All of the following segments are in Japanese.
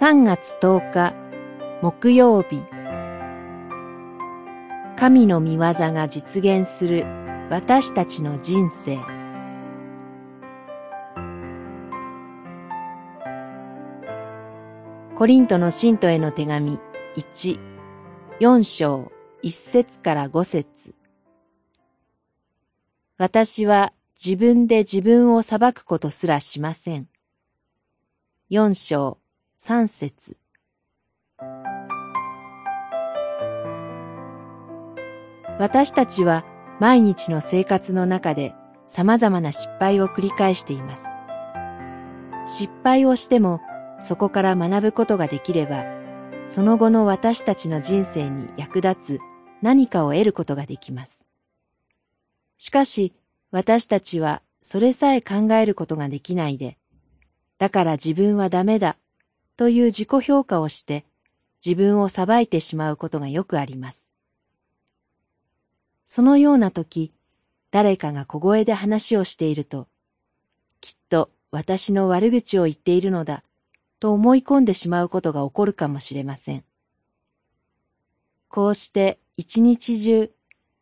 3月10日木曜日。神の御業が実現する私たちの人生。コリントの信徒への手紙1、4章1節から5節。私は自分で自分を裁くことすらしません。4章3節私たちは毎日の生活の中で様々な失敗を繰り返しています。失敗をしてもそこから学ぶことができれば、その後の私たちの人生に役立つ何かを得ることができます。しかし、私たちはそれさえ考えることができないで、だから自分はダメだという自己評価をして自分を裁いてしまうことがよくあります。そのような時、誰かが小声で話をしていると、きっと私の悪口を言っているのだ、と思い込んでしまうことが起こるかもしれません。こうして一日中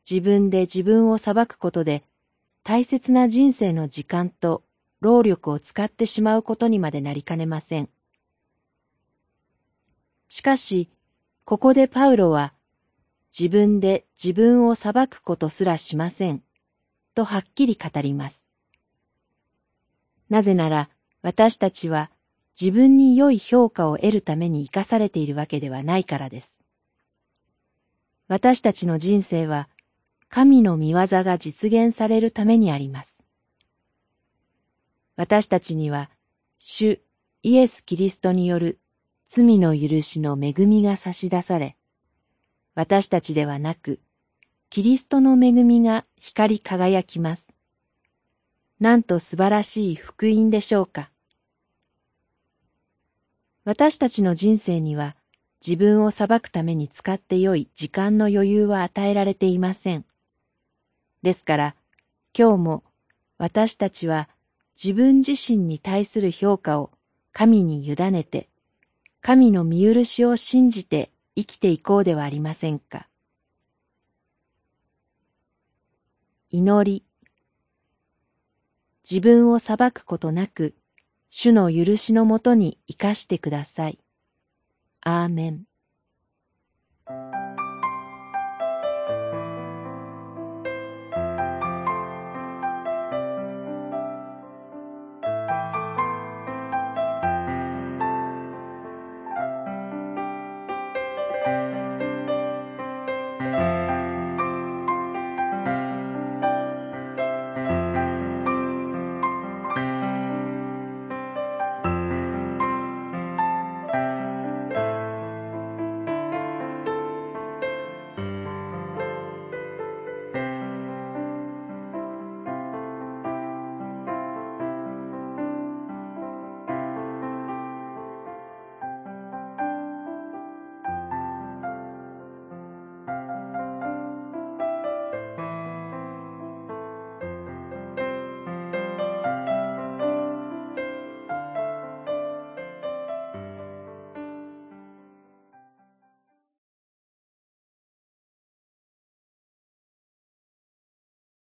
自分で自分を裁くことで大切な人生の時間と労力を使ってしまうことにまでなりかねません。しかし、ここでパウロは自分で自分を裁くことすらしません。とはっきり語ります。なぜなら私たちは自分に良い評価を得るために生かされているわけではないからです。私たちの人生は神の見業が実現されるためにあります。私たちには主イエス・キリストによる罪の許しの恵みが差し出され、私たちではなく、キリストの恵みが光り輝きます。なんと素晴らしい福音でしょうか。私たちの人生には自分を裁くために使ってよい時間の余裕は与えられていません。ですから、今日も私たちは自分自身に対する評価を神に委ねて、神の見許しを信じて生きていこうではありませんか。祈り。自分を裁くことなく、主の許しのもとに生かしてください。アーメン。